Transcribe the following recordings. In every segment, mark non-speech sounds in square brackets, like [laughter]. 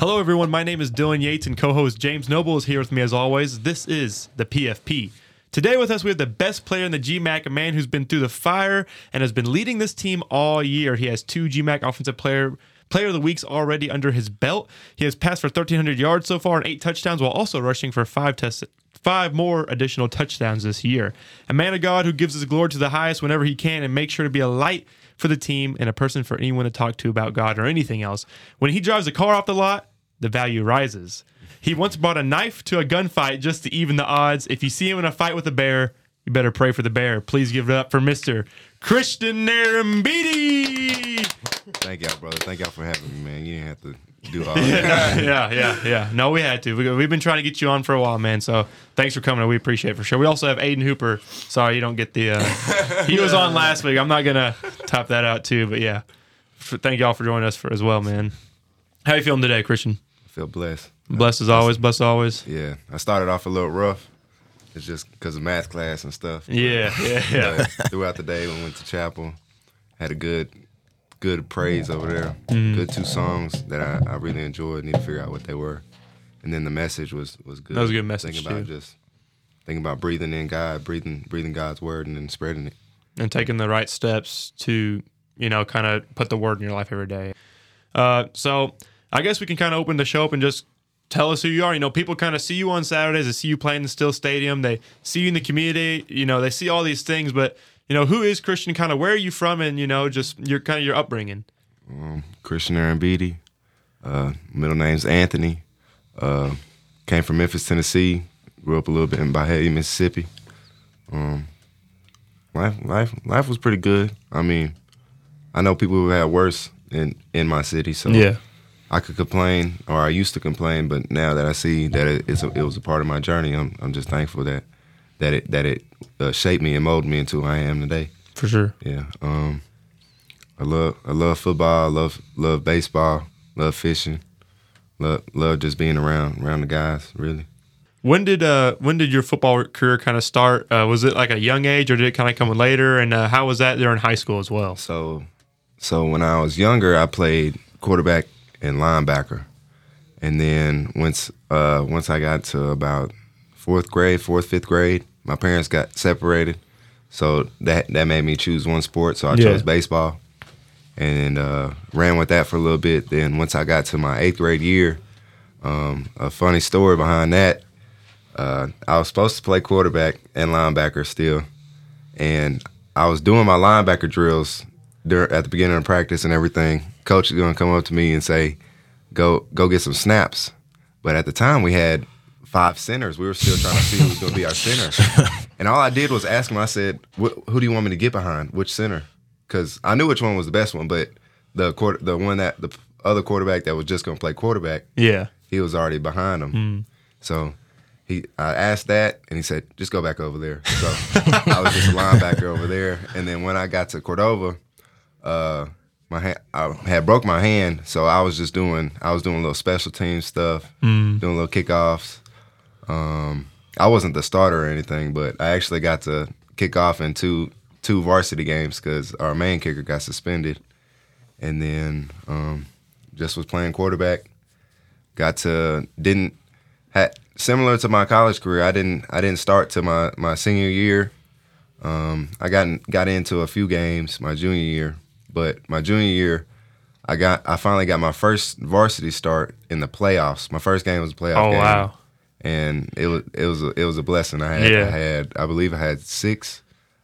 Hello, everyone. My name is Dylan Yates, and co host James Noble is here with me as always. This is the PFP. Today with us, we have the best player in the GMAC, a man who's been through the fire and has been leading this team all year. He has two GMAC Offensive Player Player of the Weeks already under his belt. He has passed for 1,300 yards so far and eight touchdowns, while also rushing for five test- five more additional touchdowns this year. A man of God who gives his glory to the highest whenever he can and makes sure to be a light for the team and a person for anyone to talk to about God or anything else. When he drives a car off the lot, the value rises. He once brought a knife to a gunfight just to even the odds. If you see him in a fight with a bear, you better pray for the bear. Please give it up for Mr. Christian Arrambide. Thank y'all, brother. Thank y'all for having me, man. You didn't have to do all [laughs] that. yeah, yeah, yeah. No, we had to. We, we've been trying to get you on for a while, man. So thanks for coming. We appreciate it for sure. We also have Aden Hooper. Sorry, you don't get the. Uh, [laughs] he was on last week. I'm not gonna top that out too, but yeah. F- Thank y'all for joining us for as well, man. How you feeling today, Christian? I feel blessed. Blessed as always. Blessed always. Yeah, I started off a little rough. It's just because of math class and stuff. Yeah, yeah, [laughs] yeah. Throughout the day, we went to chapel, had a good, good praise over there. Mm-hmm. Good two songs that I, I really enjoyed. Need to figure out what they were, and then the message was was good. That was a good message, Thinking about too. just thinking about breathing in God, breathing breathing God's word, and then spreading it. and taking the right steps to you know kind of put the word in your life every day uh, so i guess we can kind of open the show up and just tell us who you are you know people kind of see you on saturdays they see you playing in the still stadium they see you in the community you know they see all these things but you know who is christian kind of where are you from and you know just your kind of your upbringing Christian Arrambide. Uh, middle name's Anthony. Uh, came from Memphis, Tennessee. Grew up a little bit in Byhalia, Mississippi. Um, life, life, life was pretty good. I mean, I know people who had worse in in my city, so I could complain, or I used to complain, but now that I see that it, it's a, it was a part of my journey, I'm I'm just thankful that that it that it uh, shaped me and molded me into who I am today. for sure Yeah. Um I love I love football, I love love baseball, love fishing. Love love just being around around the guys, really. when did uh when did your football career kind of start uh, was it like a young age or did it kind of come later and uh, how was that there in high school as well So so when I was younger I played quarterback and linebacker. And then once uh once I got to about fourth grade, fourth, fifth grade, my parents got separated. So that that made me choose one sport. So I Yeah. chose baseball. and uh, ran with that for a little bit. Then once I got to my eighth grade year, um, a funny story behind that. Uh, I was supposed to play quarterback and linebacker still, and I was doing my linebacker drills dur- at the beginning of practice and everything. Coach is gonna come up to me and say, "Go, go get some snaps." But at the time, we had five centers. We were still trying to see who was gonna be our center. [laughs] And all I did was ask him. I said, "Who do you want me to get behind? Which center?" Because I knew which one was the best one, but the quarter, the one that the other quarterback that was just gonna play quarterback, yeah he was already behind him. So he, I asked that, and he said, "Just go back over there." So I was just a linebacker over there. And then when I got to Cordova, uh, my hand, I had broke my hand, so I was just doing, I was doing a little special team stuff, doing little kickoffs. Um, I wasn't the starter or anything, but I actually got to kick off in two two varsity games because our main kicker got suspended, and then um, just was playing quarterback got to didn't had similar to my college career. I didn't I didn't start to my my senior year. Um, I got got into a few games my junior year, but my junior year, I got I finally got my first varsity start in the playoffs. My first game was a playoff oh game, wow and it was it was a, it was a blessing. I had Yeah. I had I believe I had six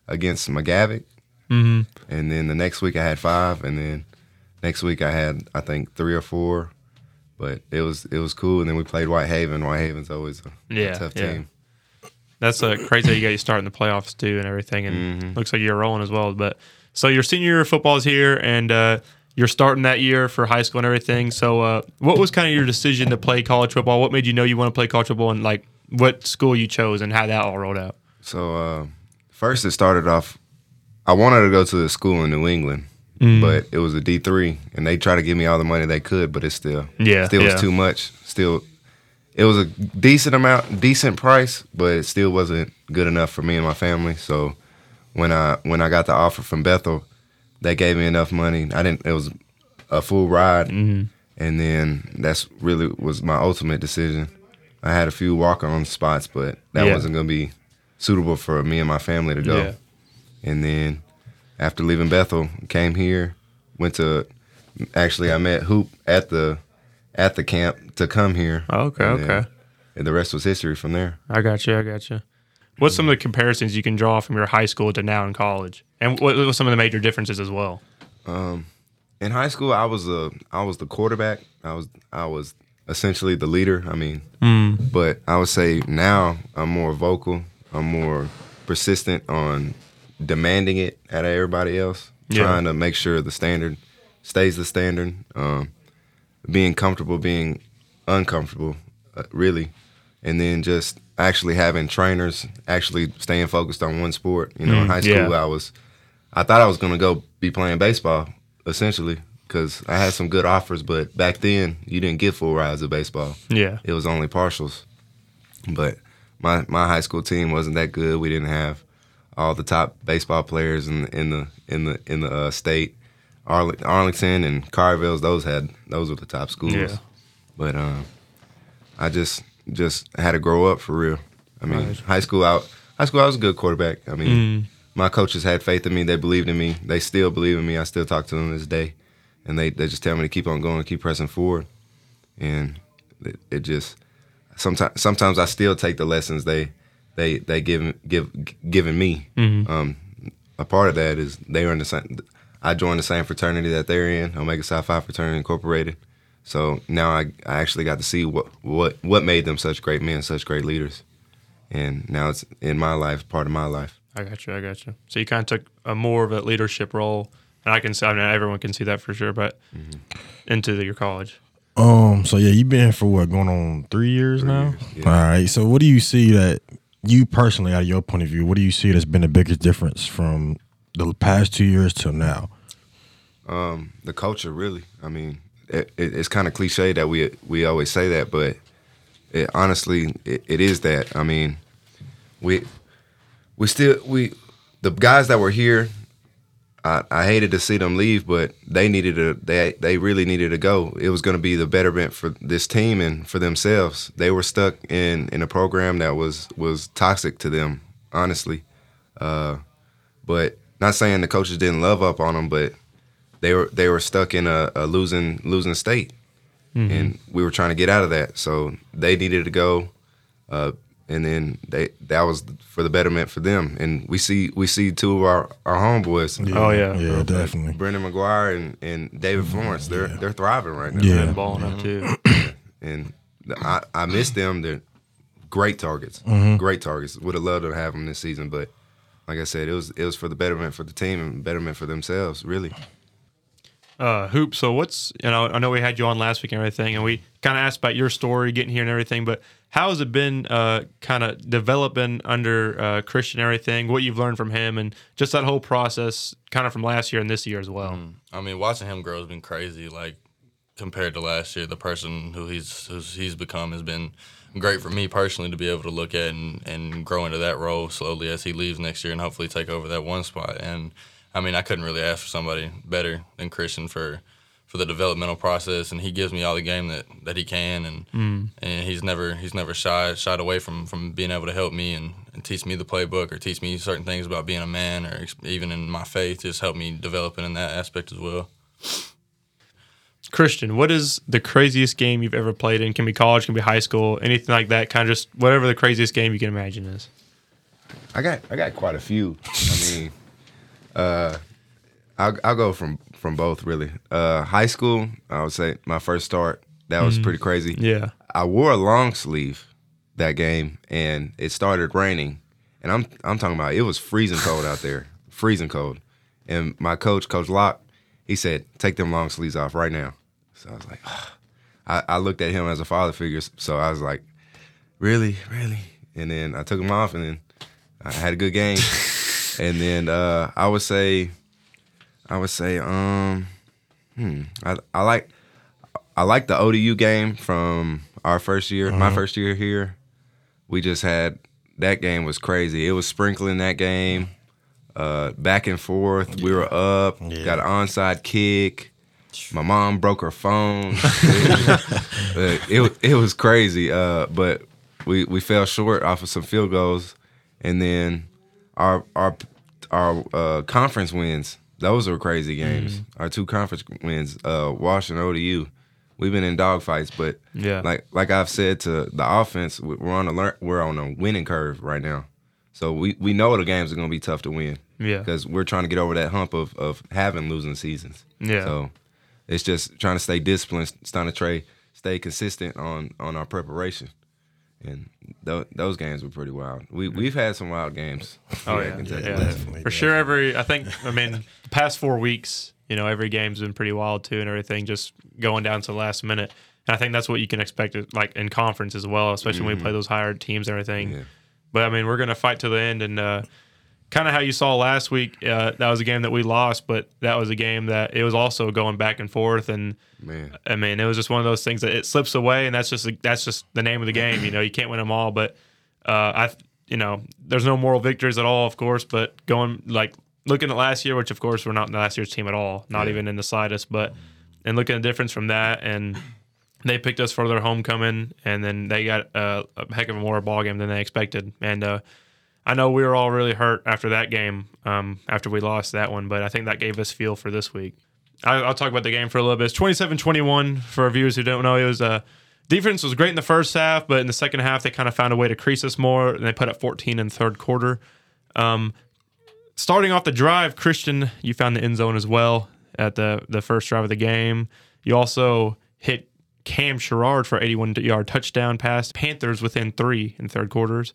against McGavock, hmm and then the next week I had five, and then next week I had I think three or four. But it was it was cool, and then we played Whitehaven. Whitehaven's always a, Yeah, tough yeah. team. That's uh, crazy. You got you start in the playoffs too, and everything, and looks like you're rolling as well. But so your senior year of football is here, and uh, you're starting that year for high school and everything. So, uh, what was kind of your decision to play college football? What made you know you want to play college football, and like what school you chose, and how that all rolled out? So uh, first, it started off. I wanted to go to the school in New England, Mm. but it was a D three, and they tried to give me all the money they could, but it still Yeah, still yeah. was too much. Still, it was a decent amount, decent price, but it still wasn't good enough for me and my family. So when I when I got the offer from Bethel, they gave me enough money. I didn't. It was a full ride, Mm-hmm. and then that's really was my ultimate decision. I had a few walk on spots, but that Yeah. wasn't gonna be suitable for me and my family to go. Yeah. And then after leaving Bethel, came here, went to actually I met Hoop at the at the camp to come here. Okay, And then- okay. And the rest was history from there. I got you. I got you. What's some of the comparisons you can draw from your high school to now in college, and what what were some of the major differences as well? In high school, I was a I was the quarterback. I was I was essentially the leader. I mean, but I would say now I'm more vocal. I'm more persistent on demanding it out of everybody else, Yeah. trying to make sure the standard stays the standard. Um, being comfortable, being uncomfortable, uh, really, and then just actually having trainers, actually staying focused on one sport. You know, in high school, yeah. I was, I thought I was gonna go be playing baseball, essentially, because I had some good offers, but back then you didn't get full rides of baseball. Yeah, It was only partials. But my my high school team wasn't that good. We didn't have all the top baseball players in in the in the in the uh, state. Arl- Arlington and Collierville's those had those were the top schools. Yeah. But um, I just just had to grow up for real. I mean, Right. high school out high school I was a good quarterback. I mean, Mm. my coaches had faith in me. They believed in me. They still believe in me. I still talk to them this day, and they they just tell me to keep on going, keep pressing forward, and it, it just sometimes sometimes I still take the lessons they they they give give giving me. Um, a part of that is they are in the same. I joined the same fraternity that they're in, Omega Psi Phi Fraternity Incorporated. So now I, I actually got to see what, what what made them such great men, such great leaders, and now it's in my life, part of my life. I got you. I got you. So you kind of took a more of a leadership role, and I can see. I mean, everyone can see that for sure. But into the, your college, Um. So yeah, you've been here for what, going on three years now. years, yeah. All right. So what do you see that you personally, out of your point of view, what do you see that's been the biggest difference from the past two years till now? Um, the culture, really. I mean, it, it, it's kind of cliche that we we always say that, but it, honestly, it, it is that. I mean, we we still we the guys that were here. I, I hated to see them leave, but they needed to. They they really needed to go. It was going to be the betterment for this team and for themselves. They were stuck in in a program that was was toxic to them, honestly. Uh, but not saying the coaches didn't love up on them, but they were they were stuck in a, a losing losing state, and we were trying to get out of that. So they needed to go, uh, and then they that was for the betterment for them. And we see we see two of our our homeboys, Oh, yeah. Yeah, definitely. Brendan McGuire and, and David Florence. They're they're thriving right now. Yeah. been balling up too. and I I miss them. They're great targets, great targets. Would have loved to have them this season, but like I said, it was it was for the betterment for the team and betterment for themselves, really. Uh, hoop. So what's you know I know we had you on last week and everything, and we kind of asked about your story getting here and everything. But how has it been, uh, kind of developing under uh, Christian and everything? What you've learned from him, and just that whole process, kind of from last year and this year as well. I mean, watching him grow has been crazy. Like compared to last year, the person who he's he's become has been great for me personally to be able to look at and, and grow into that role slowly as he leaves next year and hopefully take over that one spot. And I mean, I couldn't really ask for somebody better than Christian for for the developmental process, and he gives me all the game that, that he can, and mm. and he's never he's never shied shied away from, from being able to help me and, and teach me the playbook or teach me certain things about being a man or ex- even in my faith, just help me develop in that aspect as well. Christian, what is the craziest game you've ever played in? Can be college, can be high school, anything like that. Kind of just whatever the craziest game you can imagine is. I got I got quite a few. I mean, uh, I'll I'll go from from both really. Uh, high school, I would say my first start. That was pretty crazy. Yeah. I wore a long sleeve that game, and it started raining, and I'm I'm talking about it was freezing cold out there, [sighs] freezing cold, and my coach, Coach Locke, he said, "Take them long sleeves off right now." So I was like, I, I looked at him as a father figure, so I was like, "Really, really?" And then I took them off, and then I had a good game, [laughs] [laughs] and then uh, I would say, I would say, um, hmm, I I like. I like the ODU game from our first year, my first year here. We just had that game was crazy. It was sprinkling that game, uh, back and forth. We were up, got an onside kick. My mom broke her phone. [laughs] [laughs] it, it, it was crazy. Uh, but we, we fell short off of some field goals, and then our our our uh, conference wins. Those were crazy games. Our two conference wins, uh, Walsh and ODU. We've been in dogfights, but Yeah. like like I've said to the offense, we- we're on a learn, we're on a winning curve right now. So we, we know the games are going to be tough to win. Yeah. Because we're trying to get over that hump of, of having losing seasons. Yeah. So it's just trying to stay disciplined, trying to try, stay consistent on on our preparation. And th- those games were pretty wild. We we've had some wild games. Oh here yeah, [laughs] yeah. Definitely, for sure. Every I think I mean the past four weeks, you know, every game's been pretty wild too, and everything just going down to the last minute. And I think that's what you can expect, like in conference as well, especially when we play those higher teams and everything. Yeah. But I mean, we're gonna fight to the end, and uh, kind of how you saw last week. Uh, that was a game that we lost, but that was a game that it was also going back and forth, and Man. I mean, it was just one of those things that it slips away, and that's just that's just the name of the game. You know, you can't win them all, but uh, I, you know, there's no moral victories at all, of course. But going like looking at last year, which of course we're not in last year's team at all, not Yeah. even in the slightest. But and looking at the difference from that, and they picked us for their homecoming, and then they got uh, a heck of a more ball game than they expected, and. I know we were all really hurt after that game, um, after we lost that one, but I think that gave us feel for this week. I, I'll talk about the game for a little bit. It's 27 21 for our viewers who don't know. It was uh, defense was great in the first half, but in the second half, they kind of found a way to crease us more, and they put up 14 in the third quarter. Um, starting off the drive, Christian, you found the end zone as well at the, the first drive of the game. You also hit Cam Sherrard for 81 yard touchdown pass. Panthers within three in third quarters.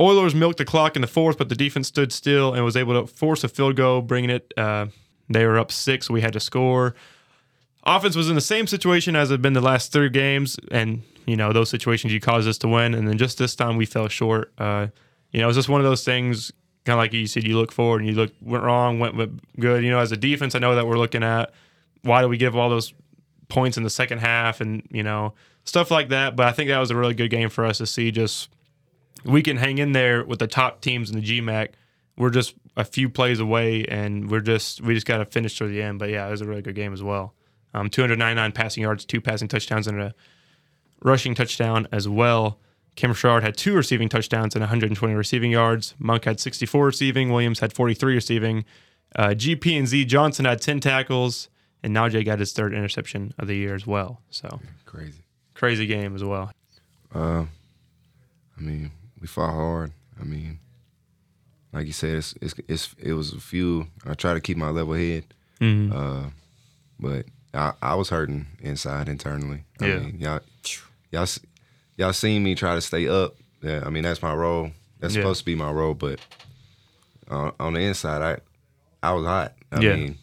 Oilers milked the clock in the fourth, but the defense stood still and was able to force a field goal, bringing it. Uh, they were up six. We had to score. Offense was in the same situation as it had been the last three games, and you know those situations you caused us to win, and then just this time we fell short. Uh, you know, it was just one of those things, kind of like you said, you look forward and you look went wrong, went, went good. You know, as a defense, I know that we're looking at why do we give all those points in the second half, and you know stuff like that. But I think that was a really good game for us to see. Just we can hang in there with the top teams in the GMAC. We're just a few plays away, and we're just we just got to finish to the end. But yeah, it was a really good game as well. Um, 299 passing yards, two passing touchdowns, and a rushing touchdown as well. Kim Sherrard had two receiving touchdowns and 120 receiving yards. Monk had 64 receiving. Williams had 43 receiving. Uh, GP and Z Johnson had 10 tackles, and Najee got his third interception of the year as well. So Crazy. crazy game as well. Uh, I mean, we fought hard. I mean, like you said, it's, it's, it's it was a few. I try to keep my level head, Mhm. uh, but I, I was hurting inside internally. I Yeah. mean, y'all, y'all, y'all seen me try to stay up. Yeah, I mean that's my role. That's Yeah. supposed to be my role, but on, on the inside, I I was hot. I Yeah. mean,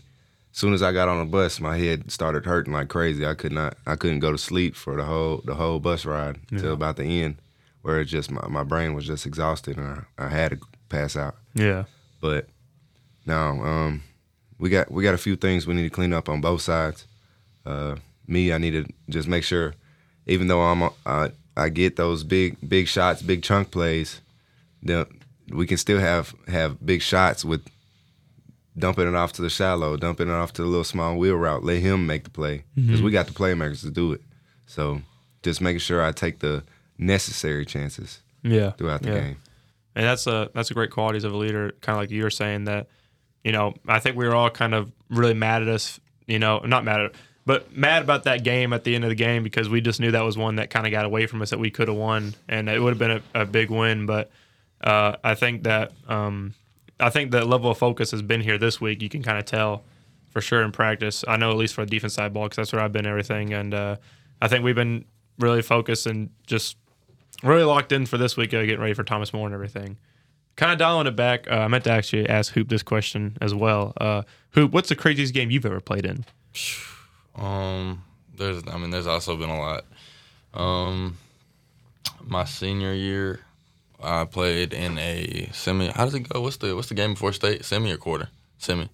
soon as I got on the bus, my head started hurting like crazy. I could not, I couldn't go to sleep for the whole the whole bus ride until about the end, where it just my, my brain was just exhausted and I, I had to pass out. Yeah. But now, um, we got we got a few things we need to clean up on both sides. Uh, me, I need to just make sure, even though I'm I, I get those big big shots, big chunk plays, then we can still have have big shots with dumping it off to the shallow, dumping it off to the little small wheel route. Let him make the play because we got the playmakers to do it. So just making sure I take the necessary chances Yeah. throughout the yeah. game. And that's a that's a great qualities of a leader, kind of like you were saying that, you know, I think we were all kind of really mad at us, you know, not mad at, but mad about that game at the end of the game because we just knew that was one that kind of got away from us that we could have won, and it would have been a, a big win. But uh, I think that um, I think the level of focus has been here this week. You can kind of tell for sure in practice. I know at least for the defense side ball because that's where I've been everything, and uh, I think we've been really focused and just really locked in for this week, uh, getting ready for Thomas More and everything. Kind of dialing it back, uh, I meant to actually ask Hoop this question as well. Uh, Hoop, what's the craziest game you've ever played in? [sighs] Um, there's, I mean, there's also been a lot. Um, my senior year, I played in a semi. How does it go? What's the what's the game before state? Semi or quarter? Semi.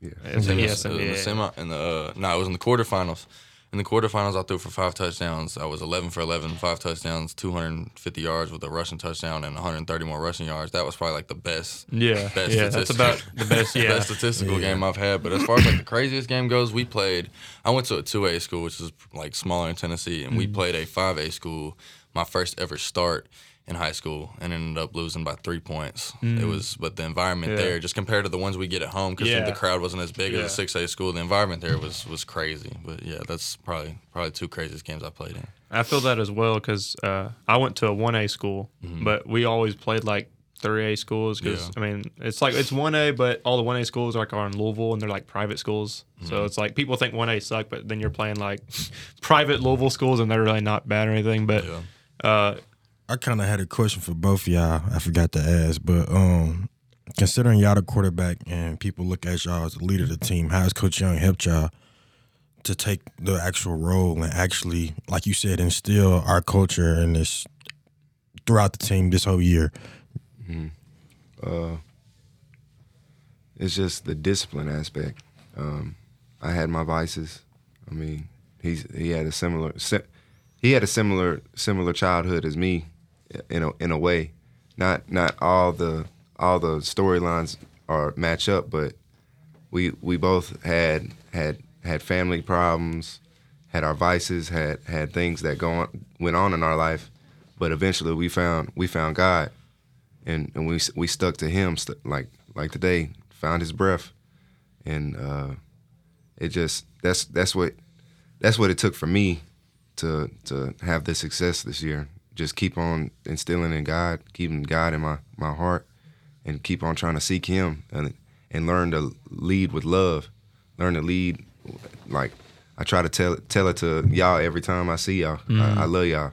Yeah. It's- Semi. yeah, semi, in yeah, the semi in the uh, no, it was in the quarterfinals. in the quarterfinals, I threw for five touchdowns. I was 11 for 11, five touchdowns, 250 yards with a rushing touchdown and 130 more rushing yards. That was probably like the best. Yeah, best yeah, that's about the best. [laughs] Yeah, best statistical game I've had. But as far as like the craziest game goes, we played. I went to a two A school, which is like smaller in Tennessee, and Mm-hmm. we played a five A school. My first ever start in high school, and ended up losing by three points. It was, but the environment Mm. Yeah. there, just compared to the ones we get at home, because Yeah. the crowd wasn't as big Yeah. as a six A school. The environment there was was crazy. But yeah, that's probably probably two craziest games I played in. I feel that as well because uh, I went to a one A school, but we always played like three A schools because Mm-hmm. I mean it's like it's one A, but all the one A schools are like are in Louisville and they're like private schools. Mm-hmm. So it's like people think one A suck, but then you're playing like [laughs] private Louisville schools and they're really not bad or anything. But Yeah. uh, I kind of had a question for both of y'all. I forgot to ask, but um, considering y'all the quarterback and people look at y'all as the leader of the team, how has Coach Young helped y'all to take the actual role and actually, like you said, instill our culture and this throughout the team this whole year? It's just the discipline aspect. Um, I had my vices. I mean, he's he had a similar si- he had a similar similar childhood as me, in a in a way. Not not all the all the storylines are match up, but we we both had had had family problems, had our vices, had had things that go on, went on in our life, but eventually we found we found God, and and we we stuck to Him st- like like today found His breath, and uh, it just that's that's what that's what it took for me to to have this success this year. Just keep on instilling in God, keeping God in my my heart, and keep on trying to seek Him and and learn to lead with love, learn to lead like I try to tell tell it to y'all every time I see y'all. I, I mm. love y'all.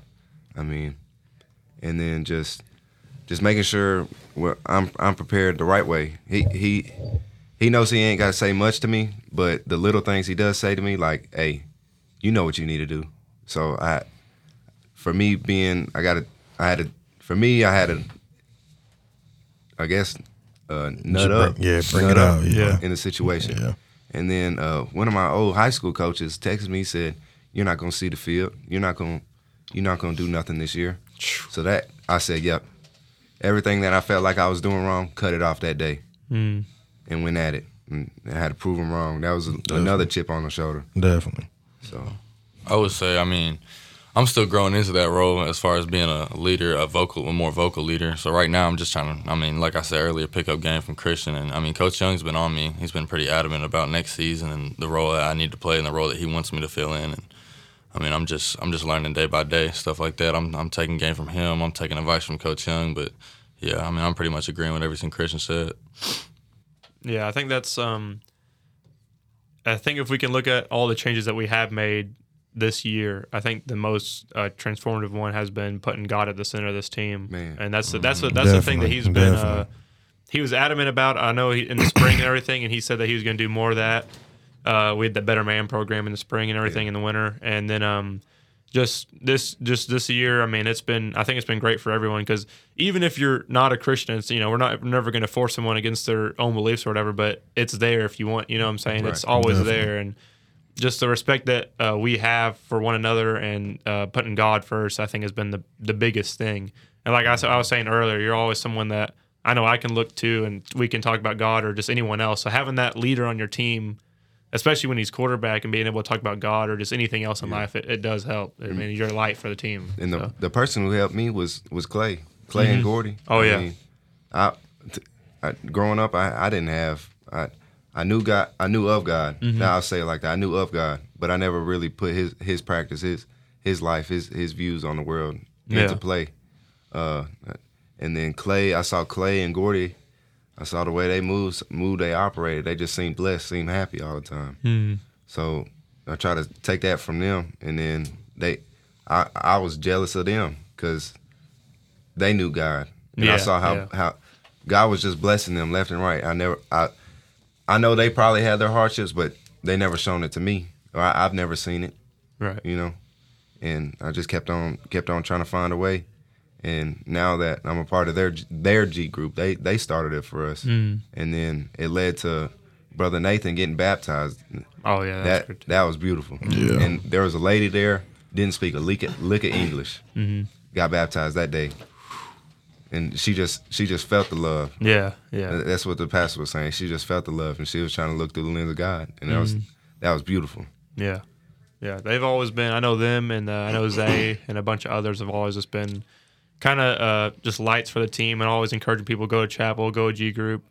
I mean, and then just just making sure I'm I'm prepared the right way. He he he knows he ain't got to say much to me, but the little things he does say to me, like, "Hey, you know what you need to do." So I, for me being, I got to, I had to, for me, I had to, I guess, uh, nut bring- up, yeah, bring it up out, yeah. in the situation. Yeah. And then uh, one of my old high school coaches texted me said, "You're not gonna see the field. You're not gonna, you're not gonna do nothing this year." So that I said, "Yep." Everything that I felt like I was doing wrong, cut it off that day, mm, and went at it. And I had to prove him wrong. That was another chip on the shoulder. Definitely. So I would say, I mean, I'm still growing into that role as far as being a leader, a vocal, a more vocal leader. So right now, I'm just trying to, I mean, like I said earlier, pick up game from Christian, and I mean, Coach Young's been on me. He's been pretty adamant about next season and the role that I need to play and the role that he wants me to fill in. And I mean, I'm just, I'm just learning day by day stuff like that. I'm, I'm taking game from him. I'm taking advice from Coach Young, but yeah, I mean, I'm pretty much agreeing with everything Christian said. yeah, I think that's um, I think if we can look at all the changes that we have made this year, I think the most uh, transformative one has been putting God at the center of this team. Man. and that's the, that's the, that's the thing that he's been. Uh, he was adamant about. I know he, in the spring and everything, and he said that he was going to do more of that. Uh, we had the Better Man program in the spring and everything in the winter, and then um, just this just this year, I mean, it's been I think it's been great for everyone because even if you're not a Christian, it's you know we're not we're never going to force someone against their own beliefs or whatever, but it's there if you want. You know what I'm saying? It's always Definitely. there, and just the respect that uh, we have for one another and uh, putting God first, I think has been the the biggest thing. And like I, I was saying earlier, you're always someone that I know I can look to, and we can talk about God or just anyone else. So having that leader on your team, especially when he's quarterback, and being able to talk about God or just anything else in life, it, it does help. I mean, you're a light for the team. and the, So, the person who helped me was was Clay, Clay and Gordy. Oh, I yeah. mean, I, t- I- growing up, I, I didn't have I I knew God, I knew of God. Mm-hmm. Now I'll say it like that. I knew of God, but I never really put his his practice, his his life, his his views on the world Yeah. into play. Uh, and then Clay, I saw Clay and Gordy. I saw the way they moved, moved, they operated. They just seemed blessed, seemed happy all the time. Hmm. So I try to take that from them, and then they, I, I was jealous of them because they knew God, and Yeah, I saw how yeah. how God was just blessing them left and right. I never, I, I know they probably had their hardships, but they never shown it to me, I, I've never seen it, right. you know. And I just kept on, kept on trying to find a way. And now that I'm a part of their their G group, they they started it for us, Mm. and then it led to brother Nathan getting baptized. Oh yeah, That that was beautiful. Yeah. And there was a lady there didn't speak a lick of, lick of English. Mm-hmm. Got baptized that day, and she just she just felt the love. Yeah, yeah, That's what the pastor was saying. She just felt the love, and she was trying to look through the lens of God, and that Mm-hmm. was that was beautiful. yeah, yeah. They've always been. I know them, and uh, I know Zay, [coughs] and a bunch of others have always just been kind of uh, just lights for the team, and always encouraging people go to chapel, go to G group,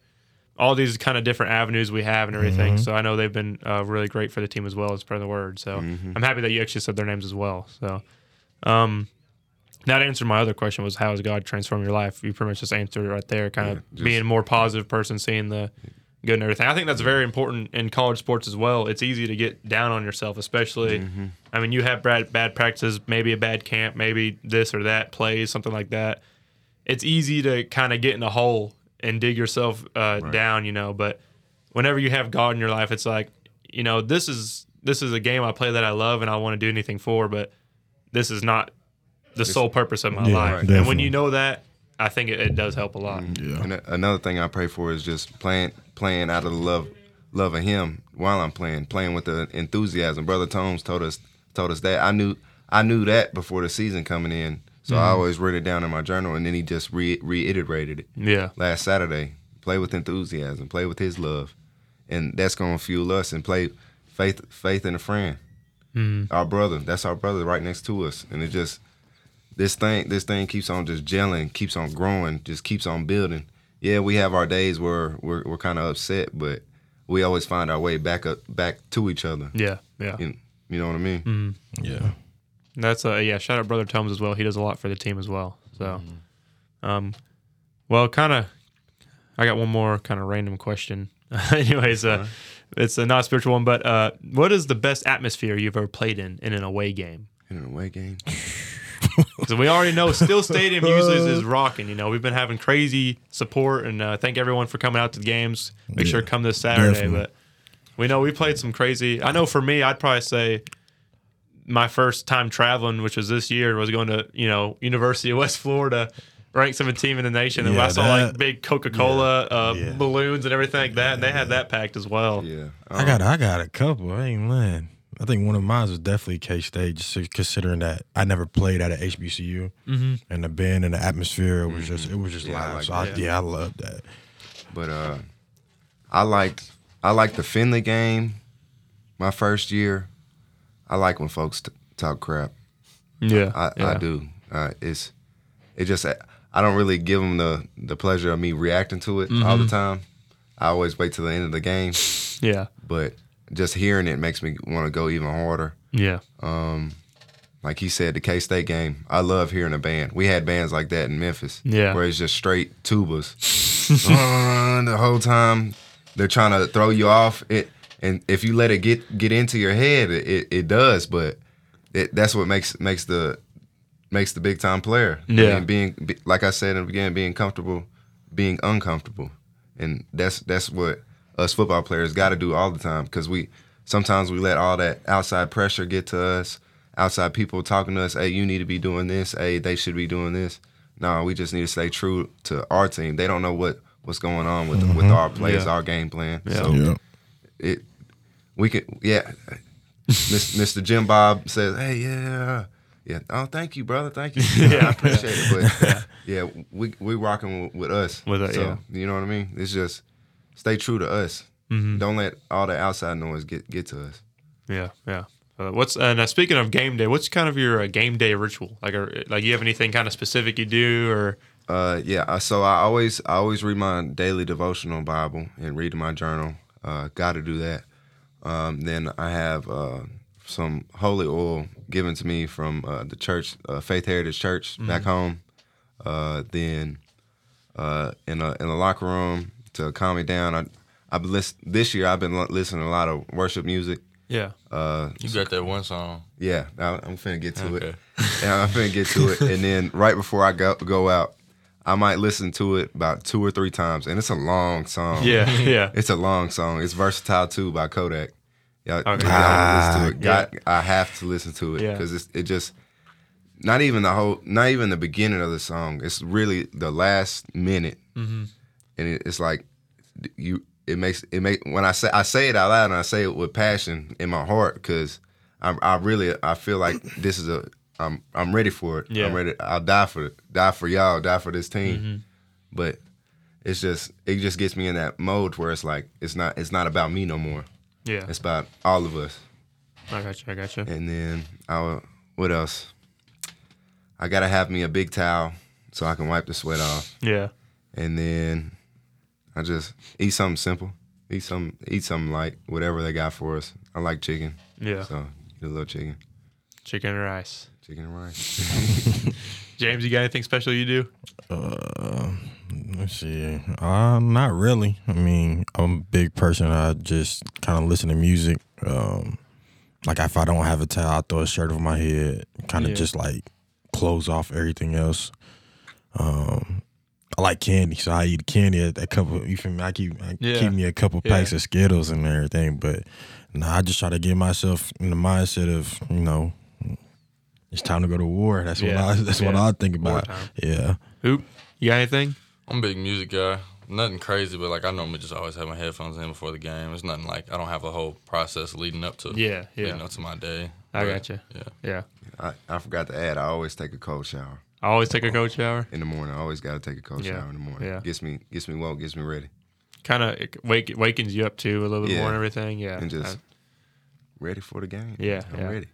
all these kind of different avenues we have and everything. So I know they've been uh, really great for the team as well as spreading the word. So I'm happy that you actually said their names as well. So. Um, that answered my other question was how has God transformed your life? You pretty much just answered it right there, kind of just- being a more positive person, seeing the good and everything. I think that's very important in college sports as well. It's easy to get down on yourself, especially. I mean, you have bad bad practices, maybe a bad camp, maybe this or that plays, something like that. It's easy to kind of get in a hole and dig yourself uh, down, you know. But whenever you have God in your life, it's like, you know, this is this is a game I play that I love and I want to do anything for, but this is not the sole purpose of my Yeah, life. right. And when you know that, I think it, it does help a lot. Mm, yeah. And a- another thing I pray for is just playing playing out of the love love of Him while I'm playing, playing with the enthusiasm. Brother Tomes told us told us that I knew I knew that before the season coming in, so I mm-hmm. always wrote it down in my journal, and then he just re- reiterated it Yeah. last Saturday. Play with enthusiasm, play with His love, and that's gonna fuel us and play faith faith in a friend, mm-hmm. our brother. That's our brother right next to us, and it just this thing this thing keeps on just gelling, keeps on growing, just keeps on building. Yeah, we have our days where we're we're kind of upset, but we always find our way back up back to each other. Yeah. Yeah. You, you know what I mean? Yeah. That's a yeah, shout out brother Tomes as well. He does a lot for the team as well. So um well kind of I got one more kind of random question. [laughs] Anyways, uh it's a not spiritual one, but uh what is the best atmosphere you've ever played in in an away game? In an away game. [laughs] [laughs] Because we already know Still Stadium usually is, is [laughs] rocking. You know, we've been having crazy support, and uh, thank everyone for coming out to the games. Make sure to come this Saturday. definitely. But we know we played some crazy. I know for me, I'd probably say my first time traveling, which was this year, was going to you know University of West Florida, ranked 17 in the nation, and Yeah, I saw like big Coca Cola uh, yeah. balloons and everything like that, and they had that packed as well. Yeah. I got I got a couple. I ain't lying. I think one of mine was definitely K State, just considering that I never played at a HBCU, mm-hmm. and the band and the atmosphere it was just it was just Yeah, I live. like so I, that. yeah, I love that. But uh, I liked I liked the Findlay game. My first year, I like when folks t- talk crap. Yeah, I, yeah. I do. Uh, it's it just I don't really give them the the pleasure of me reacting to it all Mm-hmm. the time. I always wait till the end of the game, Yeah, but just hearing it makes me want to go even harder. yeah, Like he said, the K State game. I love hearing a band. We had bands like that in Memphis. Yeah. where it's just straight tubas [laughs] Uh, the whole time. They're trying to throw you off. It and if you let it get get into your head, it it, it does. But it, that's what makes makes the makes the big time player. Yeah. and being like I said in the beginning, being comfortable, being uncomfortable, and that's that's what us football players got to do all the time because we sometimes we let all that outside pressure get to us, outside people talking to us. Hey, you need to be doing this. Hey, they should be doing this. No, we just need to stay true to our team. They don't know what what's going on with with mm-hmm. our plays, Yeah. our game plan. Yeah. So Yeah. it we could yeah. Mr. [laughs] Jim Bob says, "Hey, yeah, yeah. Oh, thank you, brother. Thank you. [laughs] Yeah. I appreciate it. But yeah, we we rocking with, with us. With us, so, yeah. You know what I mean? It's just stay true to us. Mm-hmm. Don't let all the outside noise get get to us. Yeah, yeah. Uh, what's and uh, speaking of game day, what's kind of your uh, game day ritual? Like, are, like you have anything kind of specific you do, or Uh, yeah. uh, So I always I always read my daily devotional Bible and read my journal. Uh, Got to do that. Um, then I have uh, some holy oil given to me from uh, the church, uh, Faith Heritage Church back home. Uh, then uh, in a in a locker room to calm me down. I I've been listen, this year. I've been listening to a lot of worship music. yeah, Uh, You got that one song. yeah, I, I'm finna get to Okay. it. [laughs] Yeah, I'm finna get to it, and then right before I go go out, I might listen to it about two or three times, and it's a long song. yeah, [laughs] yeah, it's a long song. It's versatile too by Kodak. Y'all, Okay. y'all gotta listen to it. Ah, Got, I have to listen to it because it's it just not even the whole, not even the beginning of the song. It's really the last minute, Mm-hmm. And it, it's like you it makes it make when I say I say it out loud and I say it with passion in my heart because I I really I feel like this is a I'm I'm ready for it. Yeah. I'm ready. I'll die for it. Die for y'all. Die for this team. Mm-hmm. But it's just it just gets me in that mode where it's like it's not it's not about me no more. Yeah, It's about all of us. I got you. I got you. And then I what else? I gotta have me a big towel so I can wipe the sweat off. Yeah, And then I just eat something simple. Eat some eat something light, whatever they got for us. I like chicken. yeah. So get a little chicken. Chicken and rice. Chicken and rice. [laughs] James, you got anything special you do? Uh, let's see. Uh, not really. I mean, I'm a big person. I just kind of listen to music. Um, like if I don't have a towel, I throw a shirt over my head. Kind of Yeah. just like close off everything else. Um, I like candy, so I eat candy. A, a couple. You feel me? I keep I Yeah. keep me a couple Yeah. packs of Skittles and everything. But nah, I just try to get myself in the mindset of you know. It's time to go to war. That's Yeah. what I. That's what I think about. Wartime. Yeah. Hoop, you got anything? I'm a big music guy. Nothing crazy, but like I normally just always have my headphones in before the game. It's nothing like I don't have a whole process leading up to Yeah, yeah. leading up to my day. I But, got you. Yeah. Yeah. I, I forgot to add. I always take a cold shower I always take a cold shower. in the morning. I always gotta take a cold Yeah. shower in the morning. Yeah. Gets me gets me woke. Gets me ready. Kind of wake wakens you up too a little bit Yeah. more and everything. Yeah. And just Uh, ready for the game. Yeah, I'm yeah. ready.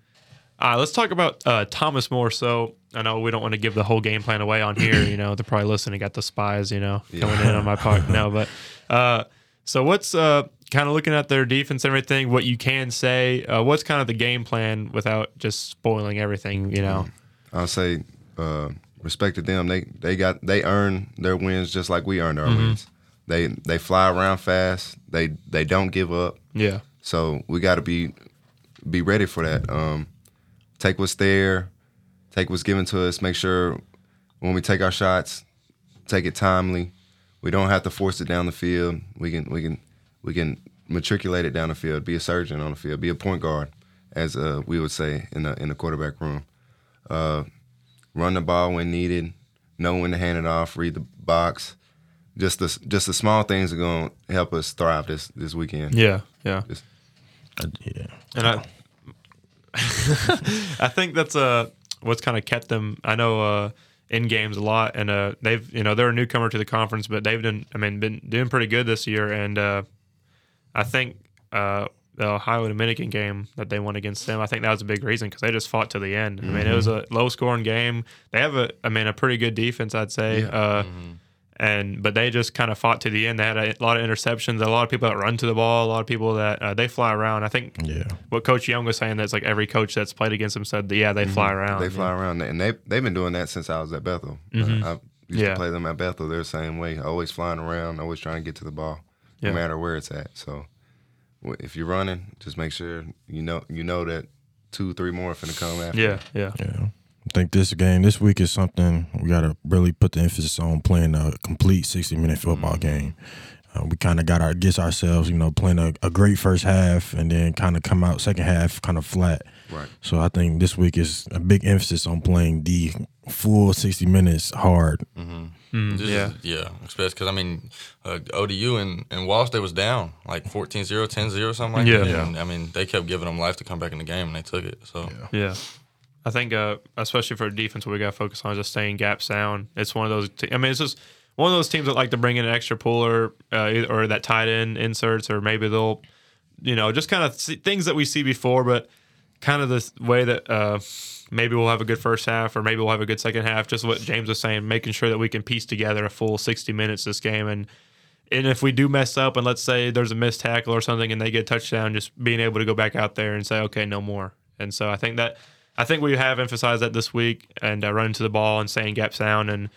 All right, let's talk about uh, Thomas more. So I know we don't want to give the whole game plan away on here. You know, they're probably listening. Got the spies, you know, [laughs] coming in on my part. now. but uh, so what's uh, kind of looking at their defense and everything? What you can say? Uh, what's kind of the game plan without just spoiling everything? You know. I'll say uh, respect to them. They they got they earn their wins just like we earned our Mm-hmm. wins. They they fly around fast. They they don't give up. Yeah. So we got to be be ready for that. Um, take what's there, take what's given to us. Make sure when we take our shots, take it timely. We don't have to force it down the field. We can we can we can matriculate it down the field. Be a surgeon on the field. Be a point guard, as uh, we would say in the in the quarterback room. Uh, run the ball when needed. Know when to hand it off. Read the box. Just the just the small things are going to help us thrive this this weekend. Yeah. Yeah. Uh, yeah. And I, [laughs] I think that's uh what's kind of kept them. I know uh in games a lot, and uh they've you know they're a newcomer to the conference, but they've done I mean been doing pretty good this year, and uh I think uh the Ohio Dominican game that they won against them, I think that was a big reason because they just fought to the end. I mean, it was a low scoring game. They have a I mean a pretty good defense, I'd say. Yeah. Uh, and but they just kind of fought to the end. They had a lot of interceptions, a lot of people that run to the ball, a lot of people that uh, they fly around. I think Yeah. what Coach Young was saying that's like every coach that's played against them said, that, yeah, they fly around. Mm-hmm. They fly around, and they they've been doing that since I was at Bethel. I used Yeah. to play them at Bethel. They're the same way, always flying around, always trying to get to the ball, Yeah. no matter where it's at. So, wh- if you're running, just make sure you know you know that two, three more are finna come after. Yeah, yeah, Yeah. I think this game, this week is something we got to really put the emphasis on playing a complete 60 minute football mm-hmm. game. Uh, we kind of got our gets ourselves, you know, playing a, a great first half and then kind of come out second half kind of flat. Right. So I think this week is a big emphasis on playing the full 60 minutes hard. Mm, Just- yeah, yeah, especially because I mean, uh, ODU and, and Wall State was down like 14-0, 10-0, something like Yeah. that. Yeah. And, I mean, they kept giving them life to come back in the game, and they took it. So yeah. I think, uh, especially for a defense, what we got to focus on is just staying gap sound. It's one of those. Te- I mean, it's just one of those teams that like to bring in an extra puller uh, or that tight end inserts, or maybe they'll, you know, just kind of things that we see before, but kind of the way that uh, maybe we'll have a good first half, or maybe we'll have a good second half. Just what James was saying, making sure that we can piece together a full sixty minutes this game, and and if we do mess up, and let's say there's a missed tackle or something, and they get touchdown, just being able to go back out there and say, okay, no more. And so I think that I think we have emphasized that this week and uh, running to the ball and saying gap sound. And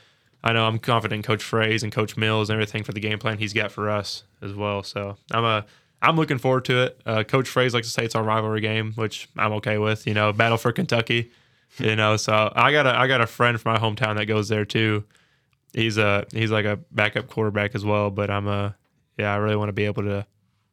I know I'm confident in Coach Fraze and Coach Mills and everything for the game plan he's got for us as well. So I'm a I'm looking forward to it. Uh, Coach Fraze likes to say it's our rivalry game, which I'm okay with. You know, battle for Kentucky. You [laughs] know, so I got a I got a friend from my hometown that goes there too. He's a he's like a backup quarterback as well. But I'm a yeah, I really want to be able to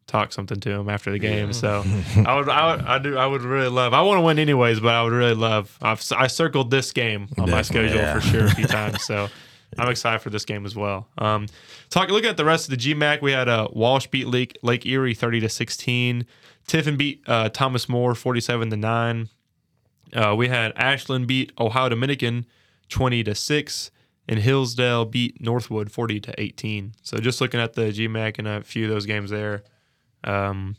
talk something to him after the game. So [laughs] I would, I would, I do, I would really love. I want to win anyways, but I would really love. I've, I circled this game on my schedule yeah. for sure a few [laughs] times. So I'm excited for this game as well. Um, talk. Looking at the rest of the GMAC, we had uh, Walsh beat Lake Lake Erie 30 to 16. Tiffin beat uh, Thomas More 47 to nine. Uh, we had Ashland beat Ohio Dominican 20 to 6 and Hillsdale beat Northwood 40 to 18. So just looking at the GMAC and a few of those games there. Um,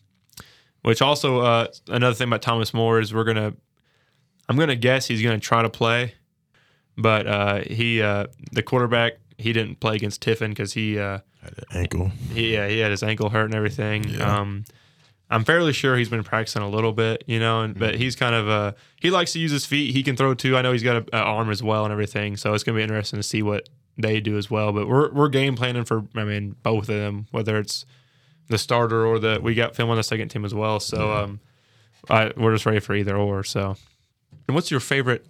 which also uh, another thing about Thomas More is we're gonna I'm gonna guess he's gonna try to play, but uh, he uh, the quarterback he didn't play against Tiffin because he uh, Had an ankle. he yeah, he had his ankle hurt and everything. Yeah. Um, I'm fairly sure he's been practicing a little bit, you know, and, but he's kind of uh he likes to use his feet. He can throw too. I know he's got a, a arm as well and everything, so it's gonna be interesting to see what they do as well. But we're we're game planning for I mean both of them, whether it's the starter or the we got film on the second team as well. So um, I, we're just ready for either or. So, and what's your favorite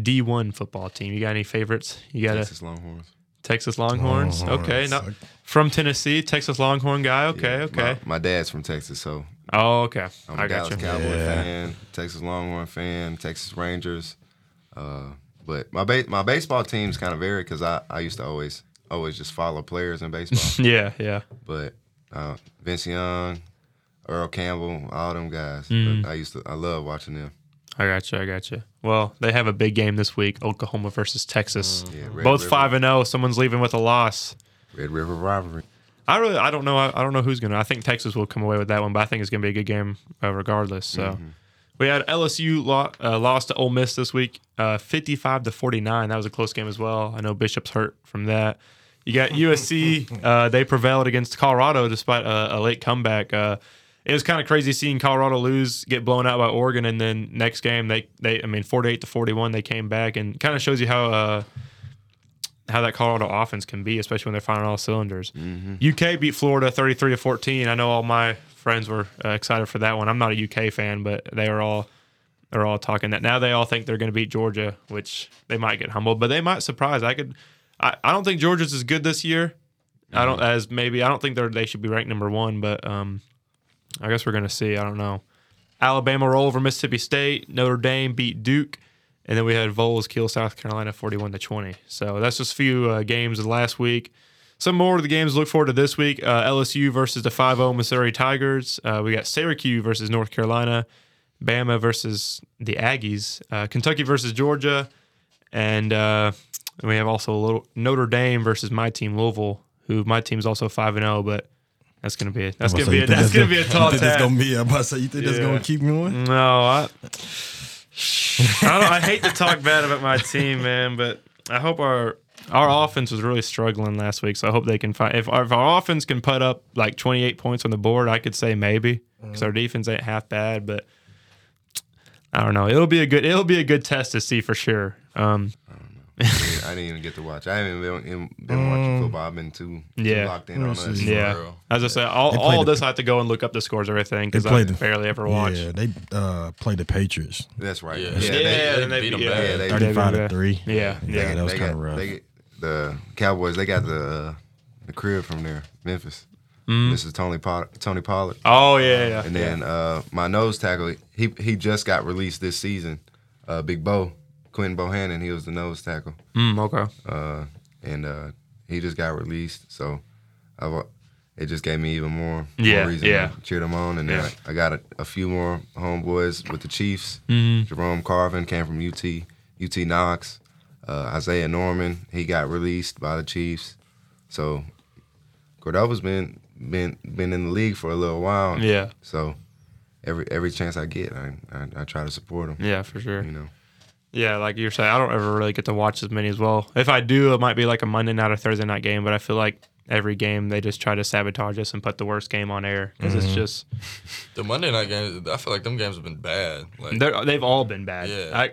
D1 football team? You got any favorites? You got a Texas Longhorns. Texas Longhorns. Longhorns. Okay, not from Tennessee, Texas Longhorn guy. Okay, Yeah, okay. My, my dad's from Texas, so Oh, okay. I'm a I got Dallas you. Cowboy Yeah. fan, Texas Longhorn fan, Texas Rangers. Uh, but my ba- my baseball teams kind of vary because I, I used to always always just follow players in [laughs] baseball. Yeah, yeah. but uh, Vince Young, Earl Campbell, all them guys. Mm. I used to I love watching them. I got you. I got you. Well, they have a big game this week: Oklahoma versus Texas. Yeah, Both River- five and zero. Someone's leaving with a loss. Red River rivalry. I really, I don't know. I, I don't know who's gonna. I think Texas will come away with that one, but I think it's gonna be a good game uh, regardless. So, Mm-hmm. we had LSU lo- uh, lost to Ole Miss this week, uh, fifty-five to forty-nine. That was a close game as well. I know Bishop's hurt from that. You got USC. [laughs] uh, they prevailed against Colorado despite a, a late comeback. It was kind of crazy seeing Colorado lose, get blown out by Oregon, and then next game they they I mean forty-eight to forty-one they came back and kind of shows you how. Uh, how that Colorado offense can be, especially when they're firing all cylinders. UK beat Florida 33 to 14. I know all my friends were uh, excited for that one. I'm not a UK fan, but they are all they're all talking that now they all think they're going to beat Georgia, which they might get humbled, but they might surprise. I could I, I don't think Georgia's as good this year. I don't as maybe I don't think they're they should be ranked number 1, but um I guess we're going to see. I don't know. Alabama roll over Mississippi State, Notre Dame beat Duke, and then we had Vols kill South Carolina 41 to 20. So that's just a few uh, games of last week. Some more of the games to look forward to this week. Uh, LSU versus the 5-0 Missouri Tigers. Uh, we got Syracuse versus North Carolina. Bama versus the Aggies. Uh, Kentucky versus Georgia. And uh, we have also a little Notre Dame versus my team Louisville, who my team's also 5 and 0, but that's going to be that's going to be a, that's going to be a tall think that's gonna be. I'm about to say, you think that's gonna keep going? No, I, I, don't, I hate to talk bad about my team, man, but I hope our our offense was really struggling last week. So I hope they can find if our, if our offense can put up like 28 points on the board, I could say maybe because our defense ain't half bad, but. I don't know. It'll be a good. It'll be a good test to see for sure. Um, I [laughs] didn't, I didn't even get to watch. I haven't been, been watching football. I've been too, too Yeah. locked in on Let's yeah, as I said, all, all played this I have to go and look up the scores, and everything because I played the- barely ever watch. Yeah, they uh, played the Patriots, That's right. Yeah. Yeah, Yeah, they, Yeah, they and they beat 'em yeah, bad. Yeah, they- thirty-five yeah. to three. Yeah, yeah, yeah. that was kind of rough. They get, the Cowboys, they got the uh, the crib from there, Memphis. Mm-hmm. This is Tony Pollard, Tony Pollard. Oh yeah, yeah. And then uh, my nose tackle, he he just got released this season. Uh, Big Bo, Quinton Bohanna, he was the nose tackle, Mm, okay. uh, and uh, he just got released. So, I, wa- it just gave me even more, Yeah, more reason yeah. to cheer them on. And then Yeah. I, I got a, a few more homeboys with the Chiefs. Mhm. Jerome Carvin came from UT, UT Knox. Uh, Isaiah Norman, he got released by the Chiefs. So, Cordova's been been been in the league for a little while. Yeah, So every every chance I get, I I, I try to support him. yeah, for sure. You know, Yeah, like you're saying, I don't ever really get to watch as many as well. If I do, it might be like a Monday night or Thursday night game. But I feel like every game they just try to sabotage us and put the worst game on air because it's just The Monday night games, I feel like them games have been bad. Like they're, they've all been bad. Yeah. I,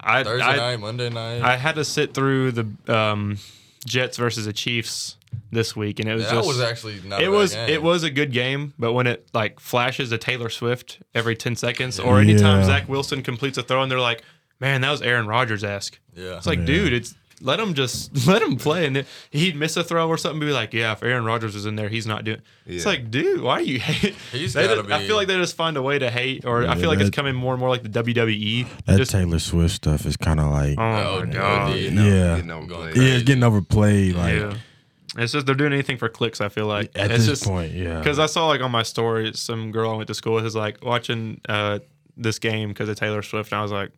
I, Thursday I, night, Monday night. I had to sit through the um, Jets versus the Chiefs this week, and it was that just was actually not. it a bad was game. it was a good game, but when it like flashes a Taylor Swift every ten seconds, or anytime Yeah. Zach Wilson completes a throw, and they're like, "Man, that was Aaron Rodgers esque." Yeah. It's like, Yeah. dude, it's let him just [laughs] let him play, and then he'd miss a throw or something. Be like, yeah, if Aaron Rodgers is in there, he's not doing. It's like, dude, why are you hate? He's They gotta just- I feel like they just find a way to hate, or I feel like it's coming more and more like the WWE. That Just, Taylor Swift stuff is kind of like, oh Oh, my no, god, dude. know, Yeah. getting overplayed. Yeah, it's getting overplayed. Like yeah. It's just they're doing anything for clicks. I feel like at it's this just, point, yeah. Because I saw like on my story, some girl I went to school with is like watching uh, this game because of Taylor Swift, and I was like,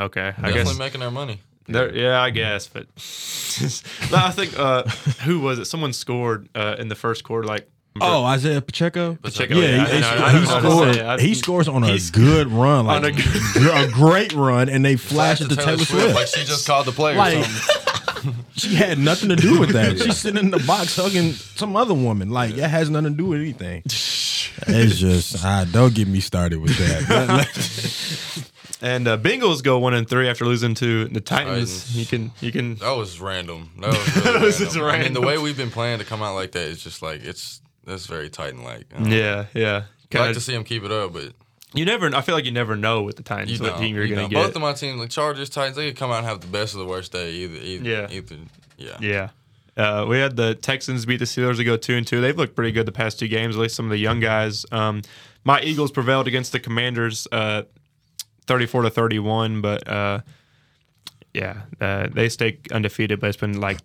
okay, I Definitely guess. making their money. they're- Yeah, I guess, but [laughs] No, I think uh, who was it? Someone scored uh, in the first quarter, like Oh, Isaiah Pacheco. Pacheco, Yeah, yeah, he, I know- he know how to scored. I- he scores on a he's- [laughs] good run, like on a [laughs] a, great run, and they flash it to Taylor Swift. like she just called the play or Like- something. She had nothing to do with that. She's sitting in the box hugging some other woman. Like that has nothing to do with anything. It's just ah, don't get me started with that. And uh, Bengals go one and three after losing to the Titans. Titans. You can you can That was random. That [laughs] was, really That was random. just I mean, the way we've been playing to come out like that is just like it's that's very tight and like. Know. yeah yeah. I'd like to see them keep it up, but you never. I feel like you never know with the Titans you what team you're you gonna know. get. Both of my teams, like Chargers, Titans, they could come out and have the best of the worst day. Either, either Yeah. either, yeah. Yeah. Uh, we had the Texans beat the Steelers to go two and two. They've looked pretty good the past two games. At least some of the young guys. Um, my Eagles prevailed against the Commanders, uh, thirty-four to thirty-one. But uh, yeah, uh, they stay undefeated. But it's been like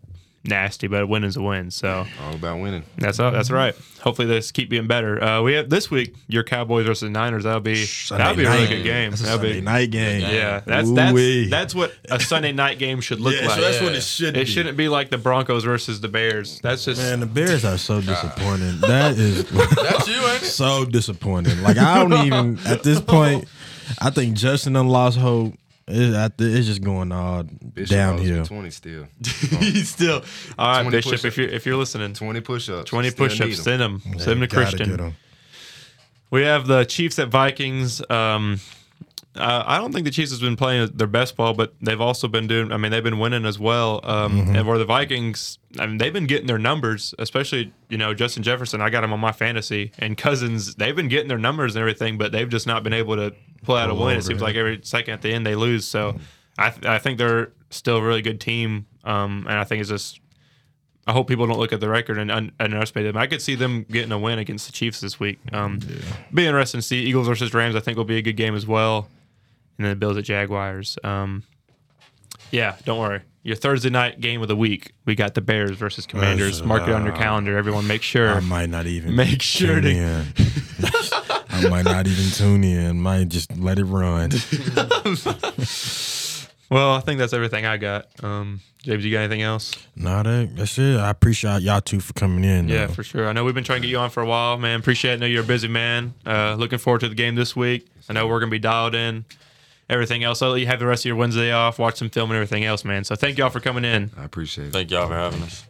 nasty. But a win is a win. So All about winning. that's that's right. Hopefully they just keep being better. Uh, we have this week your Cowboys versus Niners. That'll be that'll be a really good game. That's a That'll Sunday be night game. yeah. That's Ooh-wee. that's that's what a Sunday night game should look Yeah, like. so that's Yeah. what it should. It be. shouldn't be like the Broncos versus the Bears. That's just Man, the Bears are so [laughs] disappointing. That is [laughs] That's you, ain't it? [laughs] so disappointing. Like I don't even at this point. I think Justin done lost hope. It, it's just going all Bishop downhill. Twenty still. [laughs] he's still all right, 20 Bishop. push-ups. If you're if you're listening, Twenty push-ups. twenty Still push-ups. Send them. Send them to Gotta Christian. We have the Chiefs at Vikings. Um, uh, I don't think the Chiefs has been playing their best ball, but they've also been doing. I mean, they've been winning as well. Um, And where the Vikings, I mean, they've been getting their numbers, especially you know Justin Jefferson. I got him on my fantasy, and Cousins. They've been getting their numbers and everything, but they've just not been able to pull out a win. It seems like every second at the end they lose. So I th- I think they're still a really good team, um, and I think it's just. I hope people don't look at the record and un- underestimate them. I could see them getting a win against the Chiefs this week. Um, Be interesting to see Eagles versus Rams. I think will be a good game as well, and then the Bills at Jaguars. Um, yeah, don't worry. Your Thursday night game of the week, we got the Bears versus Commanders. Mark it on your calendar. Everyone, make sure. I might not even Make sure tune to- in. I might not even tune in. Might just let it run. [laughs] Well, I think that's everything I got. Um, James, you got anything else? Nah, that, that's it. I appreciate y'all two for coming in. Yeah, though. for sure. I know we've been trying to get you on for a while, man. Appreciate it. I know you're a busy man. Uh, looking forward to the game this week. I know we're going to be dialed in. Everything else, I'll let you have the rest of your Wednesday off, watch some film and everything else, man. So thank y'all for coming in. I appreciate it. Thank y'all for having us.